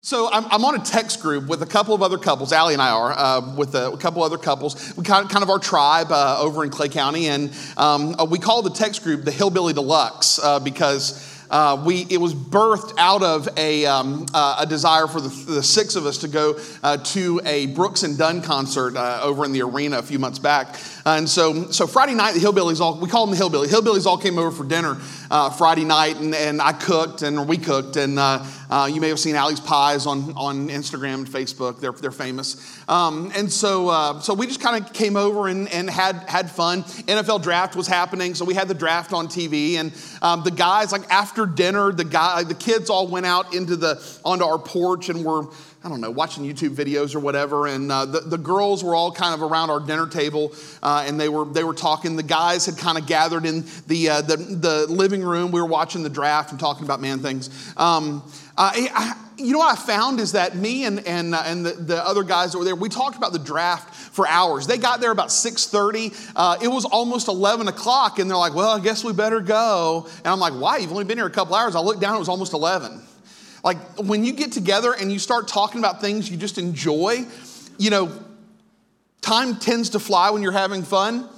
So I'm, I'm, on a text group with a couple of other couples. Allie and I are uh, with a, a, couple other couples. We kind of, kind of our tribe uh, over in Clay County, and um, uh, we call the text group the Hillbilly Deluxe uh, because uh, we, it was birthed out of a, um, uh, a desire for the, the, six of us to go uh, to a Brooks and Dunn concert uh, over in the arena a few months back. And so, so Friday night, the Hillbillies all, we call them the Hillbillies. Hillbillies all came over for dinner uh, Friday night, and, and I cooked, and we cooked. And uh, you may have seen Allie's Pies on, on Instagram and Facebook. They're, they're famous. Um, and so, so we just kind of came over and, and had, had fun. NFL draft was happening, so we had the draft on TV. And um, the guys, like after dinner, the guy, the kids all went out into the onto our porch and were, I don't know, watching YouTube videos or whatever. And uh, the, the girls were all kind of around our dinner table, uh, and they were they were talking. The guys had kind of gathered in the uh, the, the living room. We were watching the draft and talking about man things. Um, I, you know what I found is that me and, and, uh, and the, the, other guys that were there, we talked about the draft for hours. They got there about 6.30. Uh, it was almost 11 o'clock, and they're like, well, I guess we better go. And I'm like, why? You've only been here a couple hours. I looked down, it was almost 11. Like, when you get together and you start talking about things you just enjoy, you know, time tends to fly when you're having fun.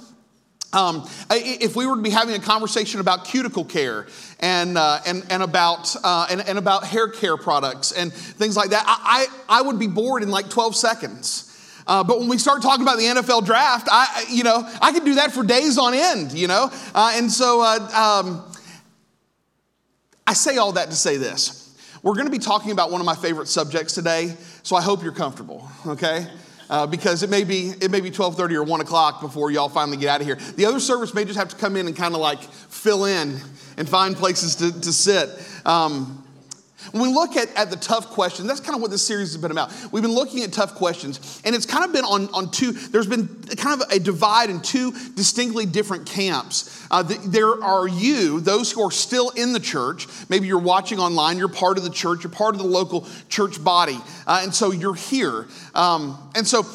Um, if we were to be having a conversation about cuticle care and, uh, and, and, about, uh, and, and, about hair care products and things like that, I, I, I would be bored in like 12 seconds. Uh, but when we start talking about the NFL draft, I, you know, I could do that for days on end, you know? Uh, and so uh, um, I say all that to say this. We're going to be talking about one of my favorite subjects today, so I hope you're comfortable, okay? uh, because it may be it may be 12:30 or 1 o'clock before y'all finally get out of here. The other service may just have to come in and kind of like fill in and find places to, to sit. Um, when we look at, at the tough questions, that's kind of what this series has been about. We've been looking at tough questions, and it's kind of been on, on two, there's been kind of a divide in two distinctly different camps. Uh, the, there are you, those who are still in the church. Maybe you're watching online, you're part of the church, you're part of the local church body, uh, and so you're here. Um, and so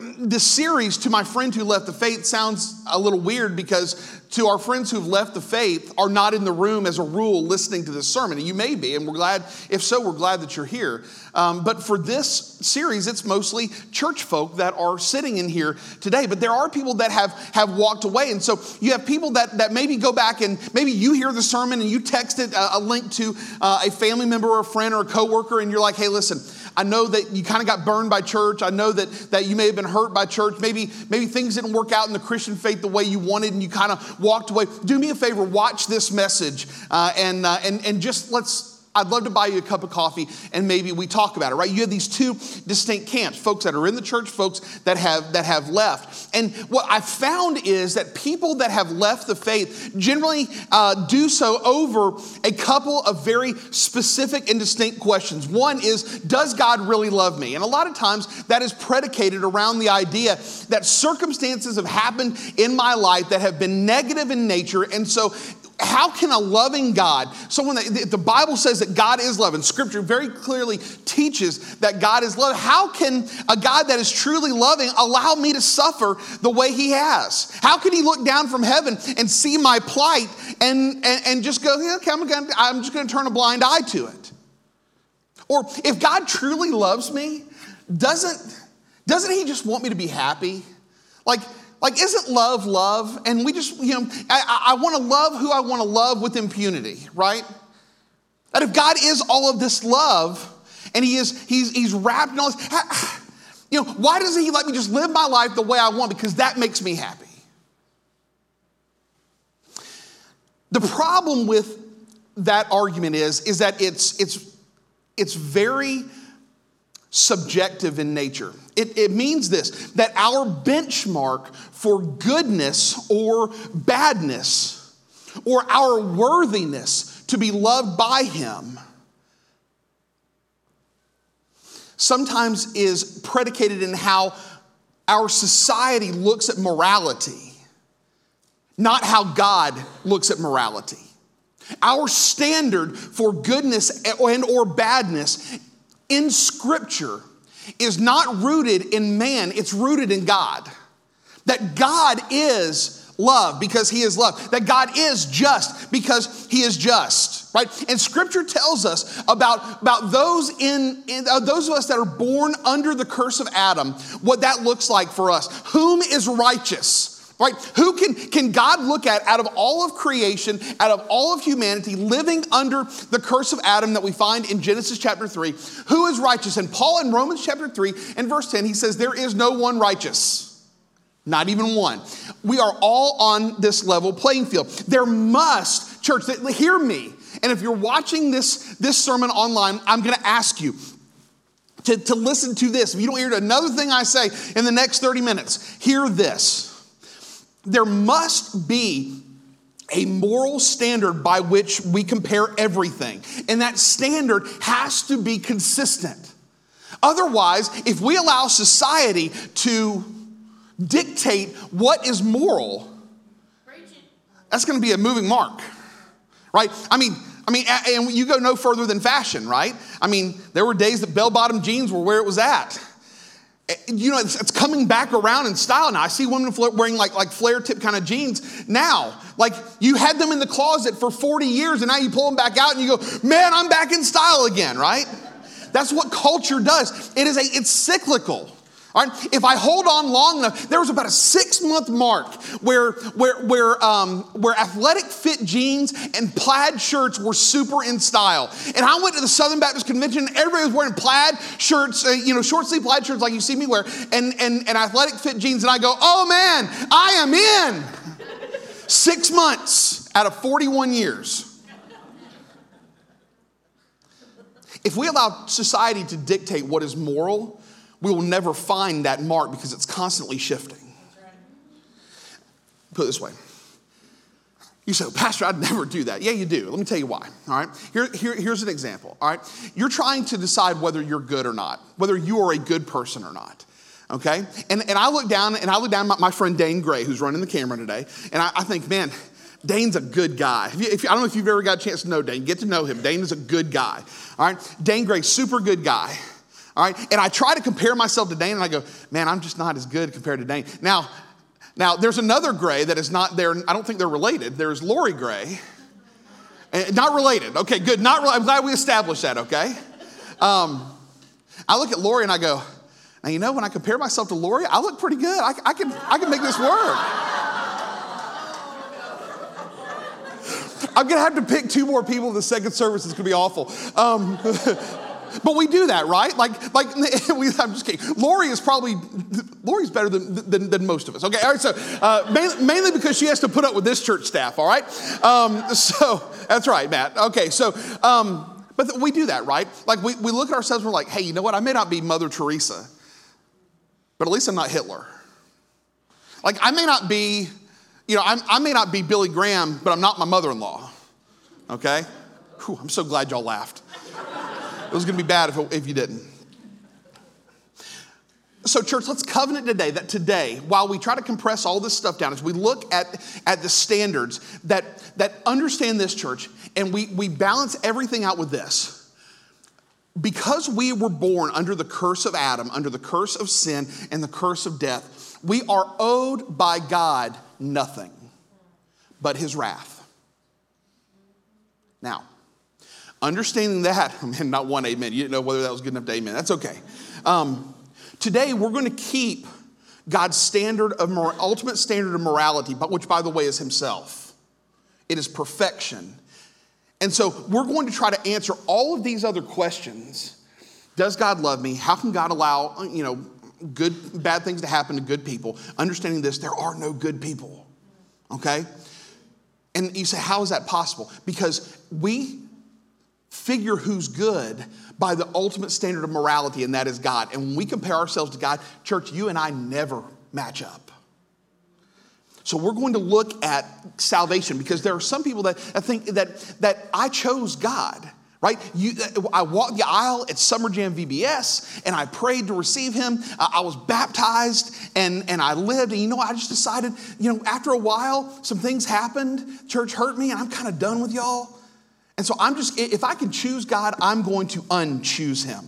the series to my friend who left the faith sounds a little weird because to our friends who've left the faith are not in the room as a rule listening to this sermon. And you may be, and we're glad, if so, we're glad that you're here. Um, but for this series, it's mostly church folk that are sitting in here today. But there are people that have, have walked away. And so you have people that, that maybe go back and maybe you hear the sermon and you texted a, a link to uh, a family member or a friend or a coworker, and you're like, hey, listen, I know that you kind of got burned by church. I know that, that you may have been hurt by church. Maybe, maybe things didn't work out in the Christian faith the way you wanted and you kind of walked away. Do me a favor, watch this message uh, and, uh, and, and just let's I'd love to buy you a cup of coffee and maybe we talk about it, right? You have these two distinct camps, folks that are in the church, folks that have that have left. And what I found is that people that have left the faith generally uh, do so over a couple of very specific and distinct questions. One is, does God really love me? And a lot of times that is predicated around the idea that circumstances have happened in my life that have been negative in nature. And so how can a loving God, someone that the Bible says that God is love, and Scripture very clearly teaches that God is love, how can a God that is truly loving allow me to suffer the way He has? How can He look down from heaven and see my plight and, and, and just go, okay, I'm, gonna, I'm just going to turn a blind eye to it? Or if God truly loves me, doesn't, doesn't He just want me to be happy? Like, like, isn't love love? And we just, you know, I, I want to love who I want to love with impunity, right? That if God is all of this love and He is, He's, he's wrapped in all this, you know, why doesn't He let me just live my life the way I want? Because that makes me happy. The problem with that argument is, is that it's, it's, it's very subjective in nature. It, it, means this that our benchmark for goodness or badness, or our worthiness to be loved by Him, sometimes is predicated in how our society looks at morality, not how God looks at morality. Our standard for goodness and or badness in Scripture is not rooted in man, it's rooted in God. That God is love because He is love. That God is just because He is just. right? And scripture tells us about, about those in, in uh, those of us that are born under the curse of Adam, what that looks like for us. Whom is righteous? Right? Who can, can God look at out of all of creation, out of all of humanity, living under the curse of Adam that we find in Genesis chapter 3? Who is righteous? And Paul in Romans chapter 3 and verse 10, he says, There is no one righteous. Not even one. We are all on this level playing field. There must, church, hear me. And if you're watching this, this sermon online, I'm going to ask you to, to listen to this. If you don't hear another thing I say in the next 30 minutes, hear this. There must be a moral standard by which we compare everything. And that standard has to be consistent. Otherwise, if we allow society to dictate what is moral, that's going to be a moving mark, right? I mean, I mean, and you go no further than fashion, right? I mean, there were days that bell-bottom jeans were where it was at. You know, it's, it's coming back around in style now. I see women wearing like, like flare tip kind of jeans now. Like you had them in the closet for 40 years and now you pull them back out and you go, man, I'm back in style again, right? That's what culture does. It is a, it's cyclical. All right, if I hold on long enough, there was about a six month mark where, where, where, um, where athletic fit jeans and plaid shirts were super in style. And I went to the Southern Baptist Convention, everybody was wearing plaid shirts, uh, you know, short sleeve plaid shirts like you see me wear, and, and, and athletic fit jeans. And I go, oh man, I am in. six months out of 41 years. If we allow society to dictate what is moral, we will never find that mark because it's constantly shifting. Put it this way. You say, Pastor, I'd never do that. Yeah, you do. Let me tell you why. All right. Here, here, here's an example. All right. You're trying to decide whether you're good or not, whether you are a good person or not. Okay. And, and I look down and I look down at my, friend Dane Gray, who's running the camera today, and I, I think, man, Dane's a good guy. If you, if, I don't know if you've ever got a chance to know Dane, get to know him. Dane is a good guy. All right. Dane Gray, super good guy. All right. And I try to compare myself to Dane and I go, man, I'm just not as good compared to Dane. Now, now there's another Gray that is not there. I don't think they're related. There's Lori Gray. Eh, not related. Okay, good. Not. I'm glad we established that. Okay. Um, I look at Lori and I go, now you know when I compare myself to Lori, I look pretty good. I, I can I can make this work. I'm gonna have to pick two more people in the second service. It's gonna be awful. Um, But we do that, right? Like, like we, I'm just kidding. Lori is probably, Lori's better than, than, than most of us. Okay, all right, so uh, mainly, because she has to put up with this church staff, all right? Um, so that's right, Matt. Okay, so, um, but we do that, right? Like we, we look at ourselves and we're like, hey, you know what? I may not be Mother Teresa, but at least I'm not Hitler. Like I may not be, you know, I'm, i may not be Billy Graham, but I'm not my mother in law. Okay? Whew, I'm so glad y'all laughed. It was going to be bad if, if you didn't. So, church, let's covenant today that today, while we try to compress all this stuff down, as we look at, at the standards that, that understand this, church, and we, we balance everything out with this. Because we were born under the curse of Adam, under the curse of sin, and the curse of death, we are owed by God nothing but his wrath. Now, Understanding that, man, not one amen. You didn't know whether that was good enough to amen. That's okay. Um, today, we're going to keep God's standard of mor- ultimate standard of morality, but which, by the way, is Himself. It is perfection. And so, we're going to try to answer all of these other questions. Does God love me? How can God allow, you know, good, bad things to happen to good people? Understanding this, there are no good people. Okay? And you say, how is that possible? Because we figure who's good by the ultimate standard of morality, and that is God. And when we compare ourselves to God, church, you and I never match up. So we're going to look at salvation because there are some people that I think that, that I chose God. Right? You, uh, I walked the aisle at Summer Jam VBS and I prayed to receive him. I was baptized and, and I lived. And you know, I just decided, you know, after a while, some things happened. Church hurt me and I'm kind of done with y'all. And so I'm just, if I can choose God, I'm going to unchoose him.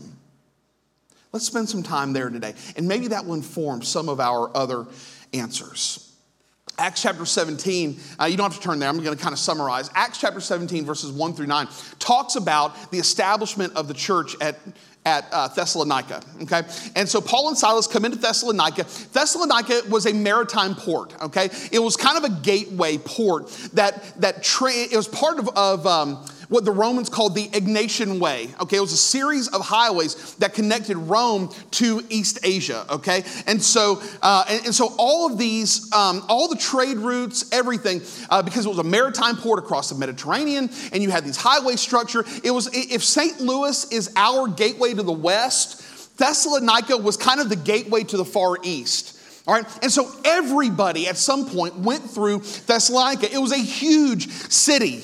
Let's spend some time there today. And maybe that will inform some of our other answers. Acts chapter 17, uh, you don't have to turn there, I'm going to kind of summarize. Acts chapter 17, verses 1 through 9, talks about the establishment of the church at, at uh, Thessalonica, okay? And so Paul and Silas come into Thessalonica. Thessalonica was a maritime port, okay? It was kind of a gateway port that, that tra- it was part of, of um, what the Romans called the Egnatian Way. Okay, it was a series of highways that connected Rome to East Asia. Okay, and so uh, and, and, so all of these, um, all the trade routes, everything, uh, because it was a maritime port across the Mediterranean, and you had these highway structure. It was if St. Louis is our gateway to the west, Thessalonica was kind of the gateway to the far east. All right, and so everybody at some point went through Thessalonica. It was a huge city.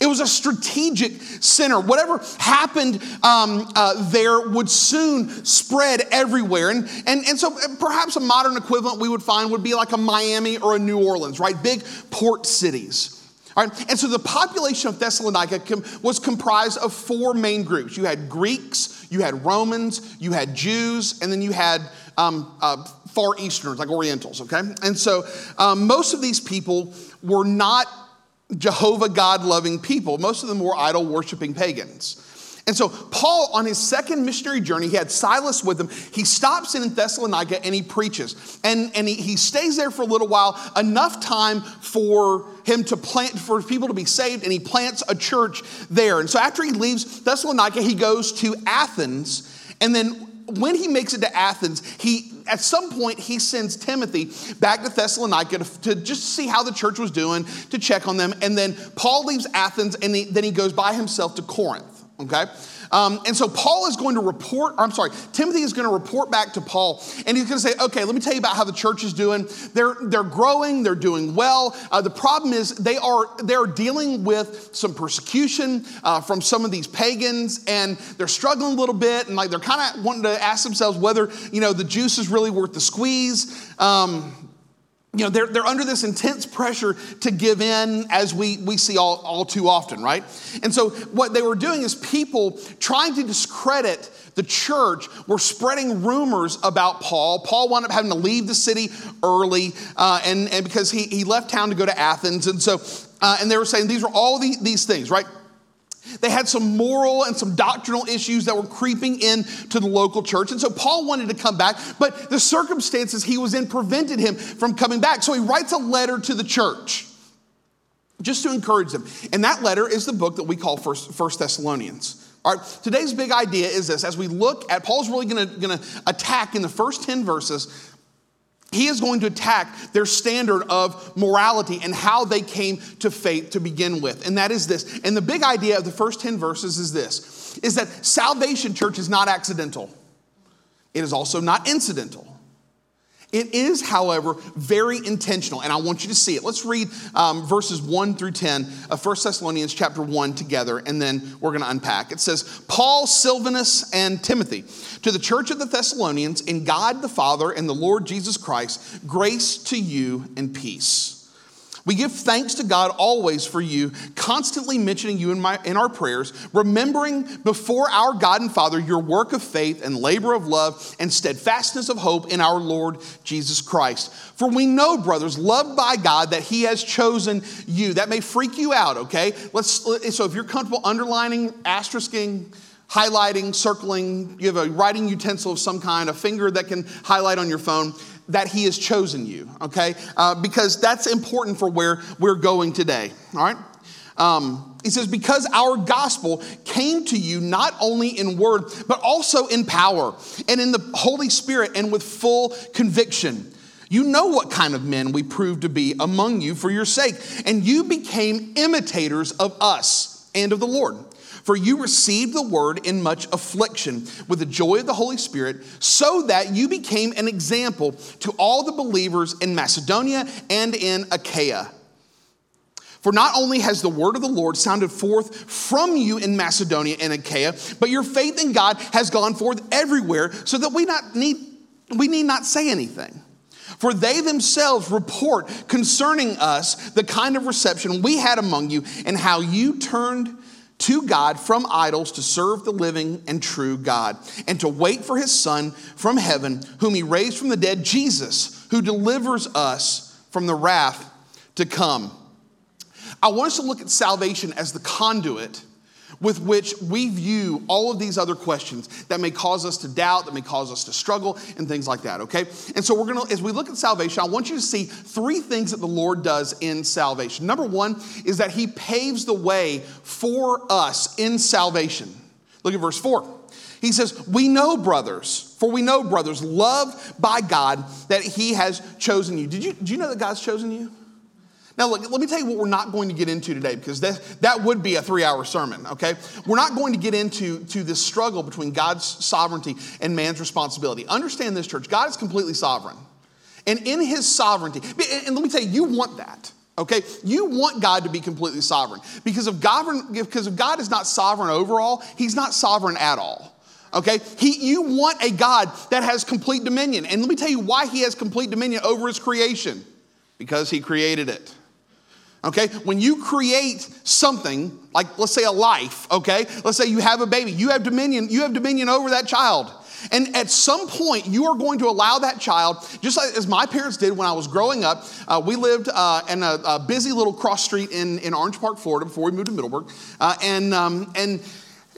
It was a strategic center. Whatever happened um, uh, there would soon spread everywhere. And, and, and so uh, perhaps a modern equivalent we would find would be like a Miami or a New Orleans, right? Big port cities. All right? And so the population of Thessalonica was comprised of four main groups. You had Greeks, you had Romans, you had Jews, and then you had um, uh, Far Easterners, like Orientals, okay? And so um, most of these people were not Jehovah God loving people. Most of them were idol worshiping pagans. And so, Paul, on his second missionary journey, he had Silas with him. He stops in Thessalonica and he preaches. And, and he, he stays there for a little while, enough time for him to plant, for people to be saved, and he plants a church there. And so, after he leaves Thessalonica, he goes to Athens. And then, when he makes it to Athens, he at some point, he sends Timothy back to Thessalonica to, to, just see how the church was doing, to check on them. And then Paul leaves Athens and he, then he goes by himself to Corinth, okay? Um, and so Paul is going to report, I'm sorry, Timothy is going to report back to Paul, and he's going to say, okay, let me tell you about how the church is doing. They're, they're growing, they're doing well. Uh, the problem is they are, they're dealing with some persecution uh, from some of these pagans, and they're struggling a little bit, and like they're kind of wanting to ask themselves whether, you know, the juice is really worth the squeeze. Um, you know, they're, they're under this intense pressure to give in as we, we see all, all too often, right? And so what they were doing is people trying to discredit the church were spreading rumors about Paul. Paul wound up having to leave the city early uh, and, and because he, he left town to go to Athens. And so, uh, and they were saying these were all the, these things, right? They had some moral and some doctrinal issues that were creeping into the local church. And so Paul wanted to come back, but the circumstances he was in prevented him from coming back. So he writes a letter to the church just to encourage them. And that letter is the book that we call First, Thessalonians. All right, today's big idea is this as we look at, Paul's really gonna, gonna attack in the first 10 verses he is going to attack their standard of morality and how they came to faith to begin with. And that is this. And the big idea of the first 10 verses is this is that salvation, church, is not accidental. It is also not incidental. It is, however, very intentional, and I want you to see it. Let's read um, verses 1 through 10 of 1 Thessalonians chapter 1 together, and then we're going to unpack. It says, Paul, Silvanus, and Timothy, to the church of the Thessalonians, in God the Father and the Lord Jesus Christ, grace to you and peace. We give thanks to God always for you, constantly mentioning you in, my, in our prayers, remembering before our God and Father your work of faith and labor of love and steadfastness of hope in our Lord Jesus Christ. For we know, brothers, loved by God, that He has chosen you. That may freak you out, okay? Let's, so if you're comfortable underlining, asterisking, highlighting, circling, you have a writing utensil of some kind, a finger that can highlight on your phone, that He has chosen you, okay? Uh, because that's important for where we're going today, all right? Um, he says, because our gospel came to you not only in word, but also in power and in the Holy Spirit and with full conviction. You know what kind of men we proved to be among you for your sake, and you became imitators of us and of the Lord. For you received the word in much affliction with the joy of the Holy Spirit, so that you became an example to all the believers in Macedonia and in Achaia. For not only has the word of the Lord sounded forth from you in Macedonia and Achaia, but your faith in God has gone forth everywhere, so that we, not need, we need not say anything. For they themselves report concerning us the kind of reception we had among you and how you turned to God from idols to serve the living and true God, and to wait for his Son from heaven, whom he raised from the dead, Jesus, who delivers us from the wrath to come. I want us to look at salvation as the conduit with which we view all of these other questions that may cause us to doubt, that may cause us to struggle, and things like that, okay? And so we're gonna, as we look at salvation, I want you to see three things that the Lord does in salvation. Number one is that He paves the way for us in salvation. Look at verse four. He says, We know, brothers, for we know, brothers, loved by God, that He has chosen you. Did you, did you know that God's chosen you? Now, look, let me tell you what we're not going to get into today because that, that would be a three hour sermon, okay? We're not going to get into to this struggle between God's sovereignty and man's responsibility. Understand this, church God is completely sovereign. And in his sovereignty, and let me tell you, you want that. Okay, you want God to be completely sovereign because if God, because if God is not sovereign overall, He's not sovereign at all. Okay, he, you want a God that has complete dominion, and let me tell you why He has complete dominion over His creation because He created it. Okay, when you create something, like let's say a life, okay, let's say you have a baby, you have dominion, you have dominion over that child. And at some point, you are going to allow that child, just like as my parents did when I was growing up. Uh, we lived uh, in a, a, busy little cross street in, in Orange Park, Florida, before we moved to Middleburg. Uh, and um, and,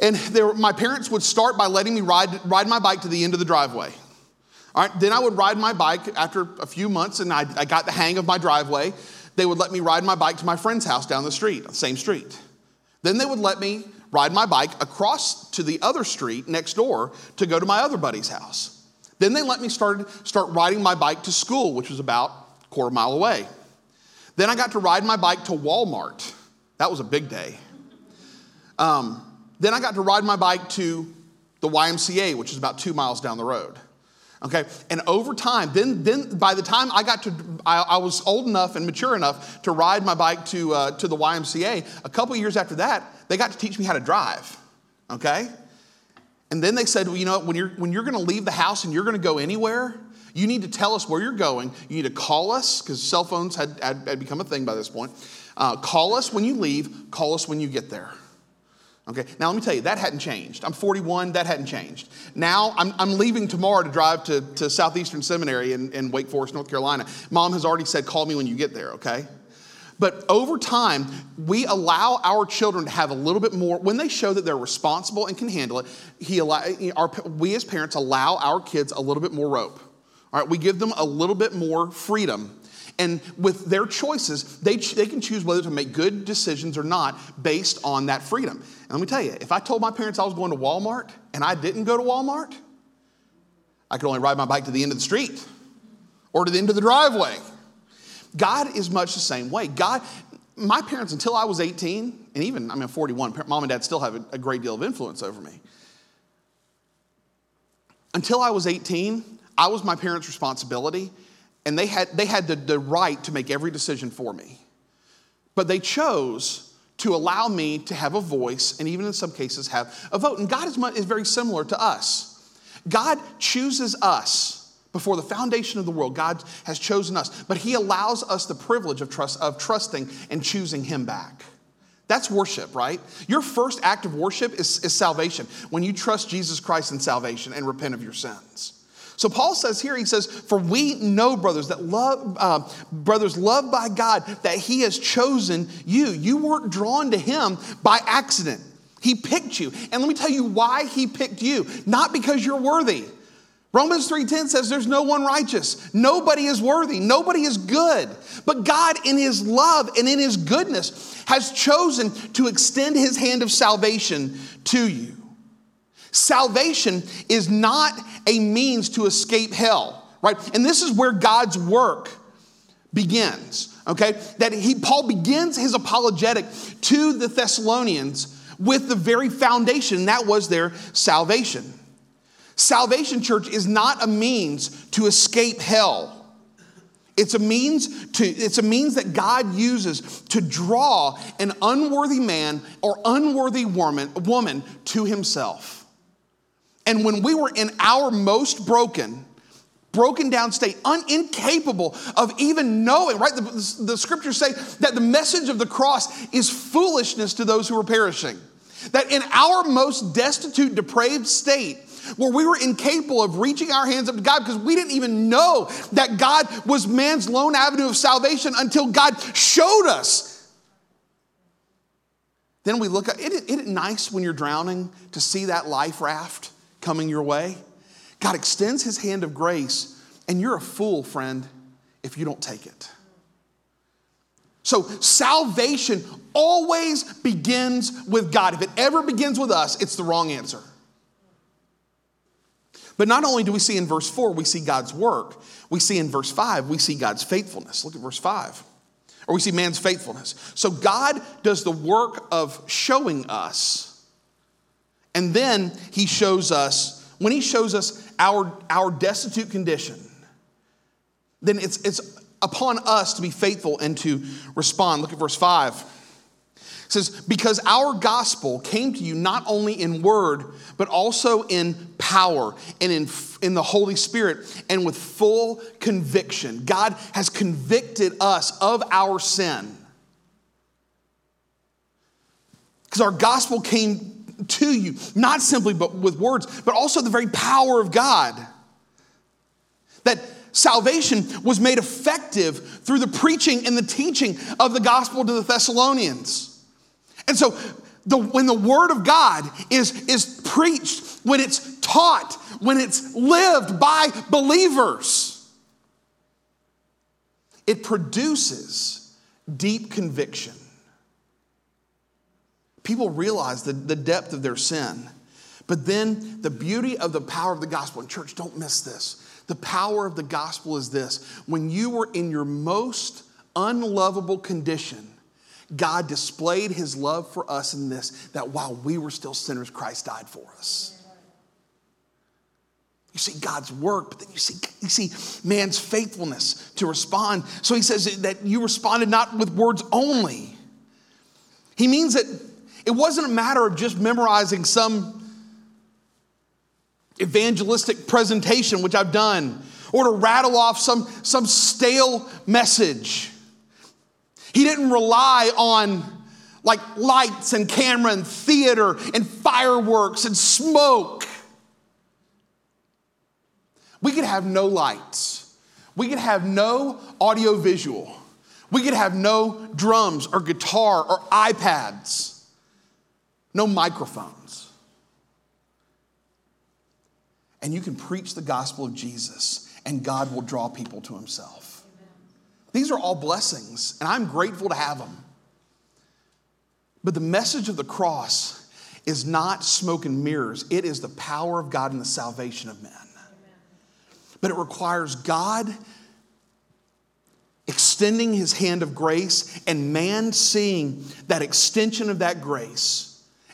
and my parents would start by letting me ride, ride my bike to the end of the driveway. All right, then I would ride my bike after a few months, and I, I got the hang of my driveway they would let me ride my bike to my friend's house down the street, same street. Then they would let me ride my bike across to the other street next door to go to my other buddy's house. Then they let me start, start riding my bike to school, which was about a quarter mile away. Then I got to ride my bike to Walmart. That was a big day. Um, then I got to ride my bike to the YMCA, which is about two miles down the road. Okay, and over time, then, then by the time I got to, I, I was old enough and mature enough to ride my bike to, uh, to the YMCA. A couple years after that, they got to teach me how to drive. Okay, and then they said, well, you know, when you're when you're going to leave the house and you're going to go anywhere, you need to tell us where you're going. You need to call us because cell phones had, had, had, become a thing by this point. Uh, call us when you leave. Call us when you get there. Okay, now let me tell you, that hadn't changed. I'm 41, that hadn't changed. Now I'm, I'm leaving tomorrow to drive to, to Southeastern Seminary in, in Wake Forest, North Carolina. Mom has already said, call me when you get there, okay? But over time, we allow our children to have a little bit more, when they show that they're responsible and can handle it, he allow, our, we as parents allow our kids a little bit more rope. All right, we give them a little bit more freedom and with their choices, they, they can choose whether to make good decisions or not based on that freedom. And let me tell you, if I told my parents I was going to Walmart and I didn't go to Walmart, I could only ride my bike to the end of the street or to the end of the driveway. God is much the same way. God, my parents, until I was 18, and even, I mean, 41, mom and dad still have a, a great deal of influence over me. Until I was 18, I was my parents' responsibility, and they had, they had the, the right to make every decision for me. But they chose to allow me to have a voice and even in some cases have a vote. And God is, is very similar to us. God chooses us before the foundation of the world. God has chosen us, but He allows us the privilege of, trust, of trusting and choosing Him back. That's worship, right? Your first act of worship is, is salvation when you trust Jesus Christ in salvation and repent of your sins. So Paul says here, he says, For we know, brothers, that love, uh, brothers, loved by God, that he has chosen you. You weren't drawn to him by accident. He picked you. And let me tell you why he picked you. Not because you're worthy. Romans 3:10 says there's no one righteous. Nobody is worthy. Nobody is good. But God in his love and in his goodness has chosen to extend his hand of salvation to you. Salvation is not a means to escape hell, right? And this is where God's work begins, okay? That he Paul begins his apologetic to the Thessalonians with the very foundation that was their salvation. Salvation church is not a means to escape hell. It's a means to it's a means that God uses to draw an unworthy man or unworthy woman, woman to himself. And when we were in our most broken, broken down state, un- incapable of even knowing, right? The, the, the scriptures say that the message of the cross is foolishness to those who are perishing. That in our most destitute, depraved state, where we were incapable of reaching our hands up to God because we didn't even know that God was man's lone avenue of salvation until God showed us. Then we look at isn't it nice when you're drowning to see that life raft coming your way? God extends his hand of grace, and you're a fool, friend, if you don't take it. So, salvation always begins with God. If it ever begins with us, it's the wrong answer. But not only do we see in verse 4, we see God's work, we see in verse 5, we see God's faithfulness. Look at verse 5. Or we see man's faithfulness. So, God does the work of showing us, and then He shows us, when He shows us our, our destitute condition, then it's, it's upon us to be faithful and to respond. Look at verse 5. It says, Because our gospel came to you not only in word, but also in power and in, in the Holy Spirit and with full conviction. God has convicted us of our sin. Because our gospel came to you, not simply but with words, but also the very power of God. That salvation was made effective through the preaching and the teaching of the gospel to the Thessalonians. And so, the, when the word of God is, is preached, when it's taught, when it's lived by believers, it produces deep conviction. People realize the, the depth of their sin. But then the beauty of the power of the gospel, and church, don't miss this. The power of the gospel is this when you were in your most unlovable condition, God displayed his love for us in this that while we were still sinners, Christ died for us. You see God's work, but then you see, you see man's faithfulness to respond. So he says that you responded not with words only. He means that it wasn't a matter of just memorizing some evangelistic presentation, which I've done, or to rattle off some, some stale message. He didn't rely on like lights and camera and theater and fireworks and smoke. We could have no lights. We could have no audio visual. We could have no drums or guitar or iPads, no microphones and you can preach the gospel of Jesus, and God will draw people to himself. These are all blessings, and I'm grateful to have them. But the message of the cross is not smoke and mirrors, it is the power of God and the salvation of men. But it requires God extending his hand of grace and man seeing that extension of that grace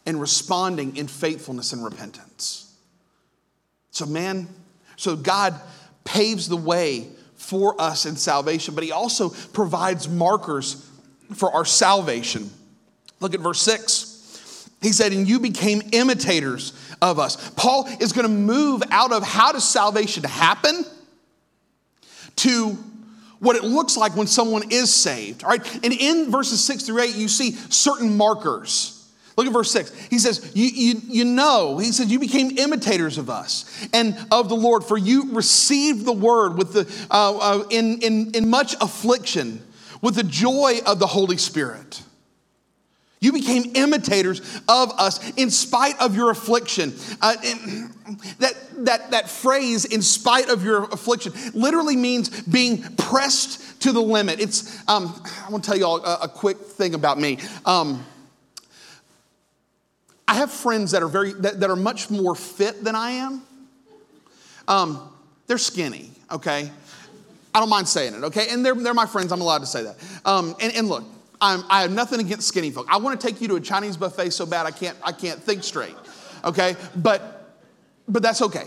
and responding in faithfulness and repentance. So, man, so God paves the way for us in salvation, but He also provides markers for our salvation. Look at verse 6. He said, And you became imitators of us. Paul is going to move out of how does salvation happen to what it looks like when someone is saved. All right. And in verses 6 through 8, you see certain markers. Look at verse 6. He says, you, you, you know, he says, you became imitators of us and of the Lord, for you received the word with the, uh, uh, in, in, in much affliction with the joy of the Holy Spirit. You became imitators of us in spite of your affliction. Uh, that, that, that phrase, in spite of your affliction, literally means being pressed to the limit. It's, um, I want to tell you all a, a quick thing about me. Um, I have friends that are very that, that are much more fit than I am. Um, they're skinny, okay? I don't mind saying it, okay? And they're, they're my friends, I'm allowed to say that. Um, and, and look, I'm, i have nothing against skinny folk. I want to take you to a Chinese buffet so bad I can't, I can't think straight, okay? But, but that's okay.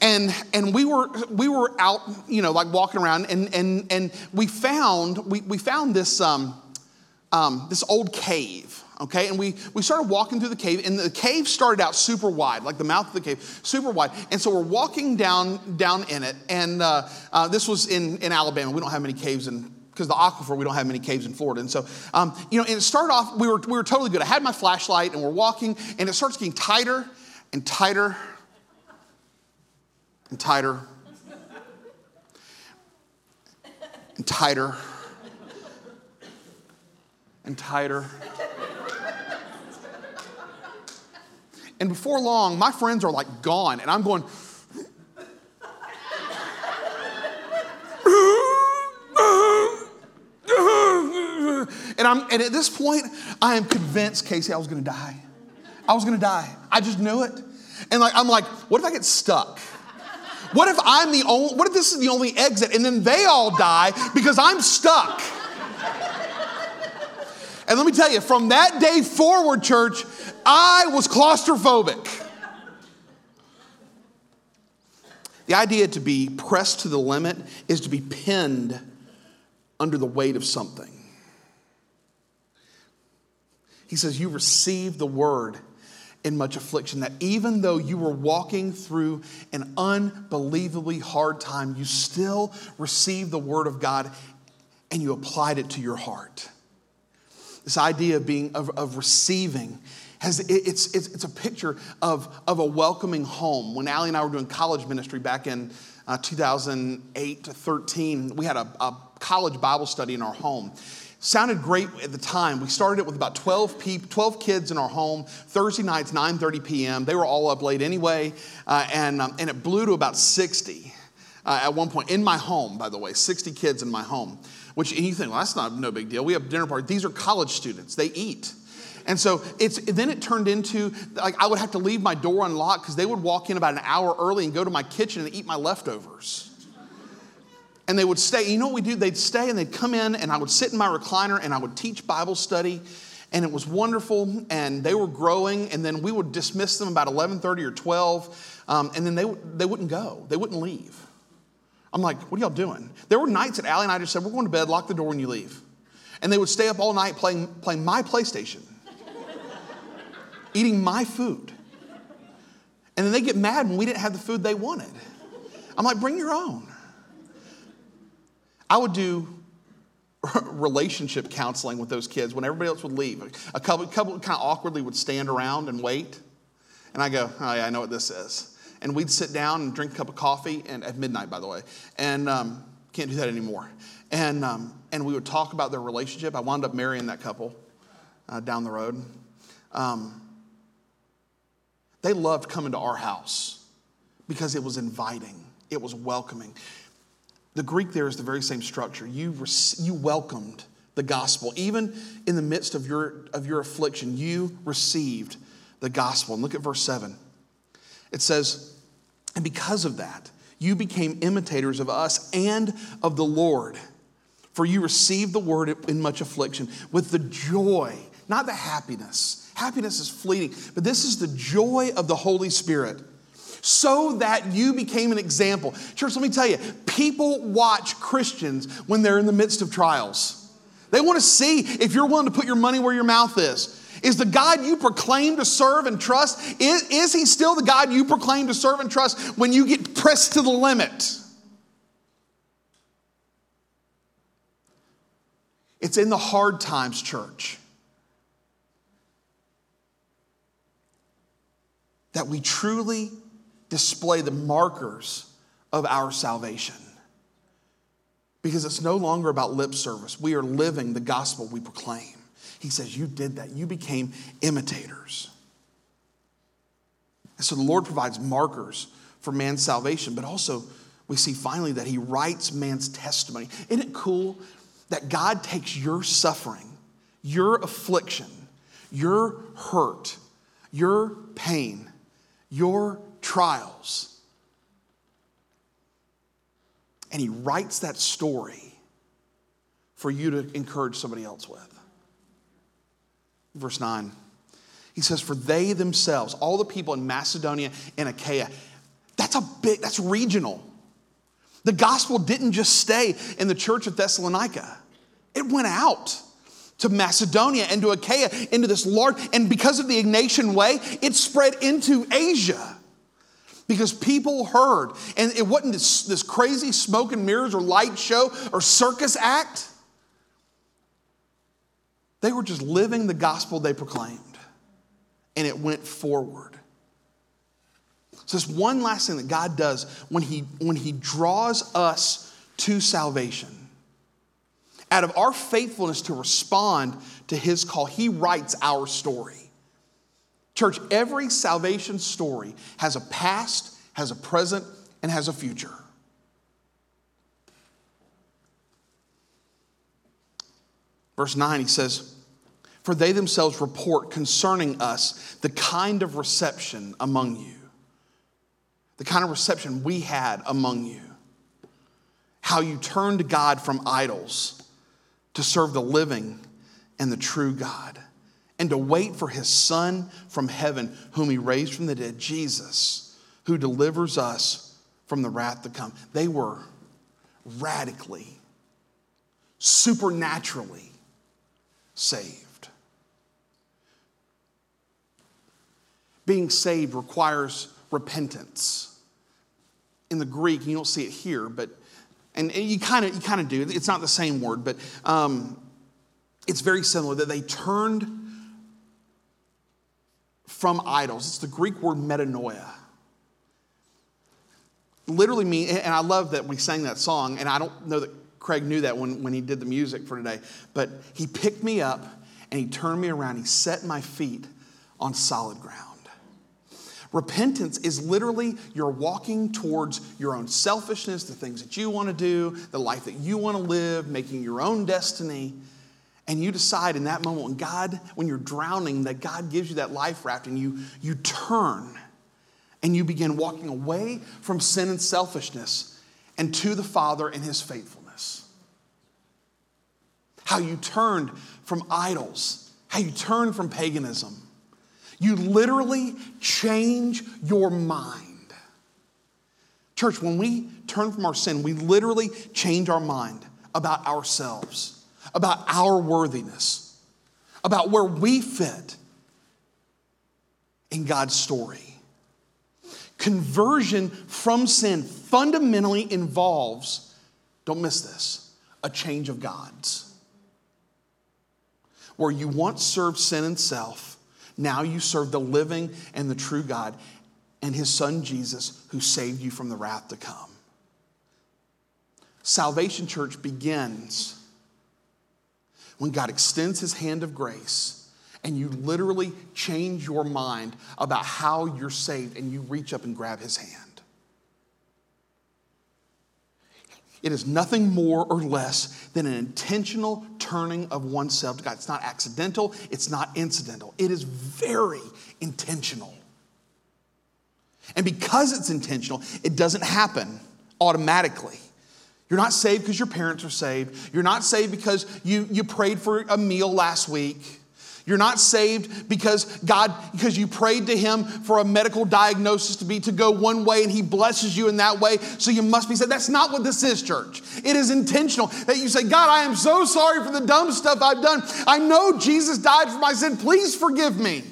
And, and we, were, we were out, you know, like walking around, and, and, and we, found, we, we found this, um, um, this old cave okay? And we, we started walking through the cave, and the cave started out super wide, like the mouth of the cave, super wide. And so we're walking down, down in it, and uh, uh, this was in, in Alabama. We don't have many caves in because the aquifer, we don't have many caves in Florida. And so, um, you know, and it started off, we were, we were totally good. I had my flashlight and we're walking, and it starts getting tighter and tighter and tighter and tighter and tighter. And before long, my friends are like gone, and I'm going, and I'm and at this point, I am convinced, Casey, I was gonna die. I was gonna die. I just knew it. And like I'm like, what if I get stuck? What if I'm the only what if this is the only exit and then they all die because I'm stuck? And let me tell you, from that day forward, church, I was claustrophobic. The idea to be pressed to the limit is to be pinned under the weight of something. He says, You received the word in much affliction, that even though you were walking through an unbelievably hard time, you still received the word of God and you applied it to your heart. This idea of being, of, of receiving, has, it's, it's, it's a picture of, of a welcoming home. When Allie and I were doing college ministry back in uh, 2008 to 13, we had a, a college Bible study in our home sounded great at the time we started it with about 12 people 12 kids in our home thursday nights 9.30 p.m they were all up late anyway uh, and, um, and it blew to about 60 uh, at one point in my home by the way 60 kids in my home which you think, well, that's not no big deal. We have dinner party. These are college students. They eat. And so it's then it turned into like I would have to leave my door unlocked because they would walk in about an hour early and go to my kitchen and eat my leftovers. And they would stay. You know what we do? They'd stay and they'd come in and I would sit in my recliner and I would teach Bible study. And it was wonderful, and they were growing. And then we would dismiss them about 11:30 or 12, um, and then they they wouldn't go. They wouldn't leave. I'm like, what are y'all doing? There were nights that Allie and I just said, we're going to bed, lock the door when you leave. And they would stay up all night playing, playing my PlayStation, eating my food. And then they get mad when we didn't have the food they wanted. I'm like, bring your own. I would do relationship counseling with those kids when everybody else would leave. A couple, couple kind of awkwardly would stand around and wait. And I go, oh, yeah, I know what this is and we'd sit down and drink a cup of coffee, and at midnight, by the way, and um, can't do that anymore. And, um, and we would talk about their relationship. I wound up marrying that couple uh, down the road. Um, they loved coming to our house because it was inviting, it was welcoming. The Greek there is the very same structure. You, you welcomed the gospel. Even in the midst of your, of your affliction, you received the gospel. And look at verse 7. It says, and because of that, you became imitators of us and of the Lord. For you received the word in much affliction with the joy, not the happiness. Happiness is fleeting, but this is the joy of the Holy Spirit so that you became an example. Church, let me tell you, people watch Christians when they're in the midst of trials. They want to see if you're willing to put your money where your mouth is. Is the God you proclaim to serve and trust, is, is he still the God you proclaim to serve and trust when you get pressed to the limit? It's in the hard times, church, that we truly display the markers of our salvation. Because it's no longer about lip service. We are living the gospel we proclaim. He says, You did that. You became imitators. And so the Lord provides markers for man's salvation, but also we see finally that He writes man's testimony. Isn't it cool that God takes your suffering, your affliction, your hurt, your pain, your trials, and He writes that story for you to encourage somebody else with? verse 9. He says, For they themselves, all the people in Macedonia and Achaia, that's a big, that's regional. The gospel didn't just stay in the church of Thessalonica, it went out to Macedonia and to Achaia, into this large, and because of the Egnatian way, it spread into Asia. Because people heard, and it wasn't this, this crazy smoke and mirrors or light show or circus act. They were just living the gospel they proclaimed, and it went forward. So this one last thing that God does when he, when he draws us to salvation. Out of our faithfulness to respond to his call, he writes our story. Church, every salvation story has a past, has a present, and has a future. Verse 9, he says, For they themselves report concerning us the kind of reception among you, the kind of reception we had among you, how you turned God from idols to serve the living and the true God and to wait for his Son from heaven, whom he raised from the dead, Jesus, who delivers us from the wrath to come. They were radically, supernaturally saved. Being saved requires repentance. In the Greek, you don't see it here, but and you kind of you kind of do. It's not the same word, but um, it's very similar. That they turned from idols. It's the Greek word metanoia. Literally mean, and I love that we sang that song, and I don't know that Craig knew that when, when he did the music for today, but he picked me up and he turned me around. He set my feet on solid ground. Repentance is literally you're walking towards your own selfishness, the things that you want to do, the life that you want to live, making your own destiny. And you decide in that moment when God, when you're drowning, that God gives you that life raft and you, you turn and you begin walking away from sin and selfishness and to the Father and His faithfulness. How you turned from idols, how you turned from paganism. You literally change your mind. Church, when we turn from our sin, we literally change our mind about ourselves about our worthiness, about where we fit in God's story. Conversion from sin fundamentally involves, don't miss this, a change of gods. Where you once served sin and self, now you serve the living and the true God and his son Jesus, who saved you from the wrath to come. Salvation Church begins when God extends his hand of grace and you literally change your mind about how you're saved and you reach up and grab his hand. It is nothing more or less than an intentional turning of oneself to God. It's not accidental, it's not incidental. It is very intentional. And because it's intentional, it doesn't happen automatically. You're not saved because your parents are saved. You're not saved because you, you prayed for a meal last week. You're not saved because God, because you prayed to Him for a medical diagnosis to be to go one way and He blesses you in that way. So you must be saved. That's not what this is, church. It is intentional that you say, God, I am so sorry for the dumb stuff I've done. I know Jesus died for my sin. Please forgive me.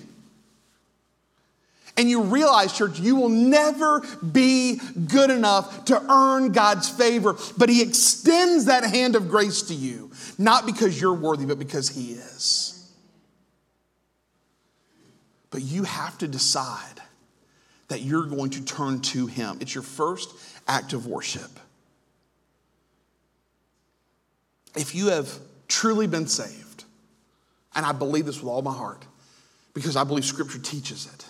And you realize, church, you will never be good enough to earn God's favor, but He extends that hand of grace to you, not because you're worthy, but because He is. But you have to decide that you're going to turn to Him. It's your first act of worship. If you have truly been saved, and I believe this with all my heart, because I believe Scripture teaches it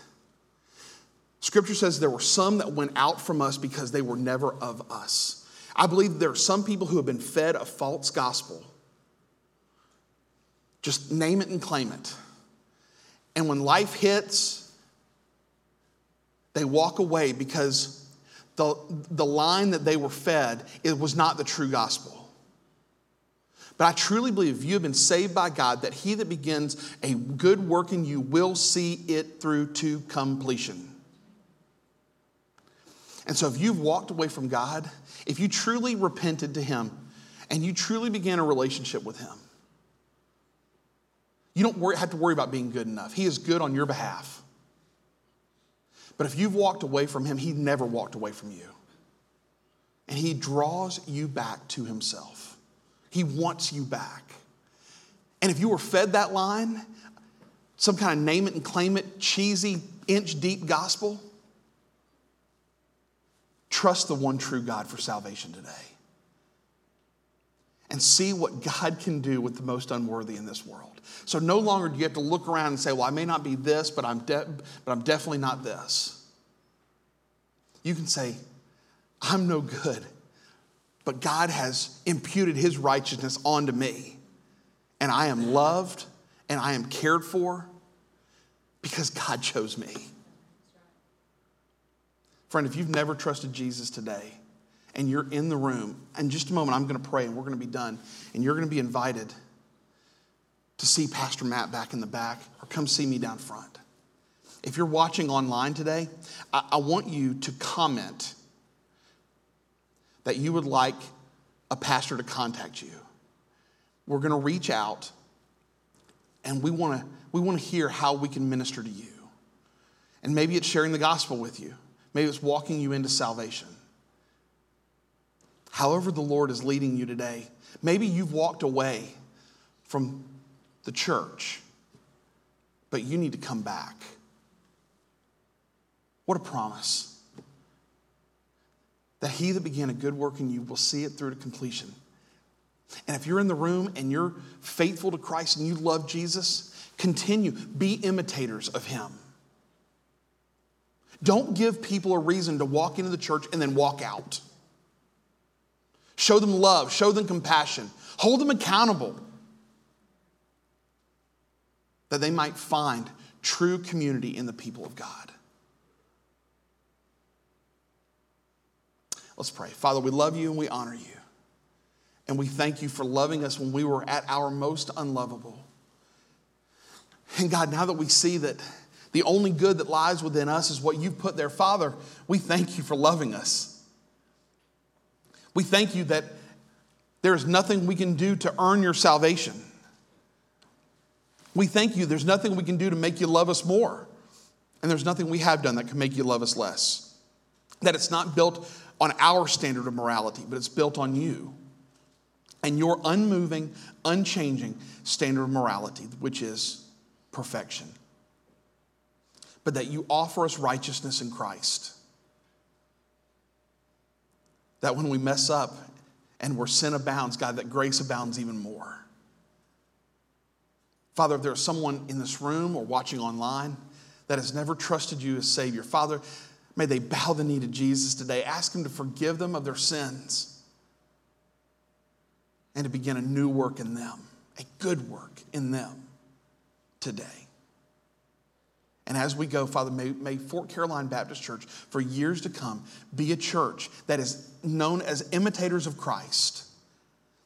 Scripture says there were some that went out from us because they were never of us. I believe there are some people who have been fed a false gospel. Just name it and claim it. And when life hits, they walk away because the, the line that they were fed it was not the true gospel. But I truly believe if you have been saved by God, that he that begins a good work in you will see it through to completion. And so, if you've walked away from God, if you truly repented to Him and you truly began a relationship with Him, you don't worry, have to worry about being good enough. He is good on your behalf. But if you've walked away from Him, He never walked away from you. And He draws you back to Himself. He wants you back. And if you were fed that line, some kind of name it and claim it, cheesy, inch deep gospel, trust the one true God for salvation today. And see what God can do with the most unworthy in this world. So no longer do you have to look around and say, well, I may not be this, but I'm, de- but I'm definitely not this. You can say, I'm no good, but God has imputed his righteousness onto me. And I am loved and I am cared for because God chose me. Friend, if you've never trusted Jesus today and you're in the room, in just a moment I'm going to pray and we're going to be done, and you're going to be invited to see Pastor Matt back in the back or come see me down front. If you're watching online today, I, I want you to comment that you would like a pastor to contact you. We're going to reach out and we want to we want to hear how we can minister to you. And maybe it's sharing the gospel with you. Maybe it's walking you into salvation. However, the Lord is leading you today. Maybe you've walked away from the church, but you need to come back. What a promise. That he that began a good work in you will see it through to completion. And if you're in the room and you're faithful to Christ and you love Jesus, continue. Be imitators of him. Don't give people a reason to walk into the church and then walk out. Show them love, show them compassion, hold them accountable that they might find true community in the people of God. Let's pray. Father, we love you and we honor you. And we thank you for loving us when we were at our most unlovable. And God, now that we see that the only good that lies within us is what you've put there, Father, we thank you for loving us. We thank you that there is nothing we can do to earn your salvation. We thank you there's nothing we can do to make you love us more. And there's nothing we have done that can make you love us less. That it's not built on our standard of morality, but it's built on you and your unmoving, unchanging standard of morality, which is perfection. But that you offer us righteousness in Christ. That when we mess up and where sin abounds, God, that grace abounds even more. Father, if there's someone in this room or watching online that has never trusted you as Savior, Father, may they bow the knee to Jesus today. Ask Him to forgive them of their sins and to begin a new work in them, a good work in them today. And as we go, Father, may, may, Fort Caroline Baptist Church for years to come be a church that is known as imitators of Christ,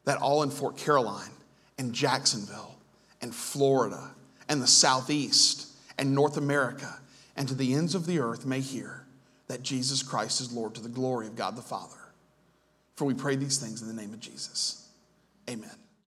that all in Fort Caroline and Jacksonville and Florida and the Southeast and North America and to the ends of the earth may hear that Jesus Christ is Lord to the glory of God the Father. For we pray these things in the name of Jesus.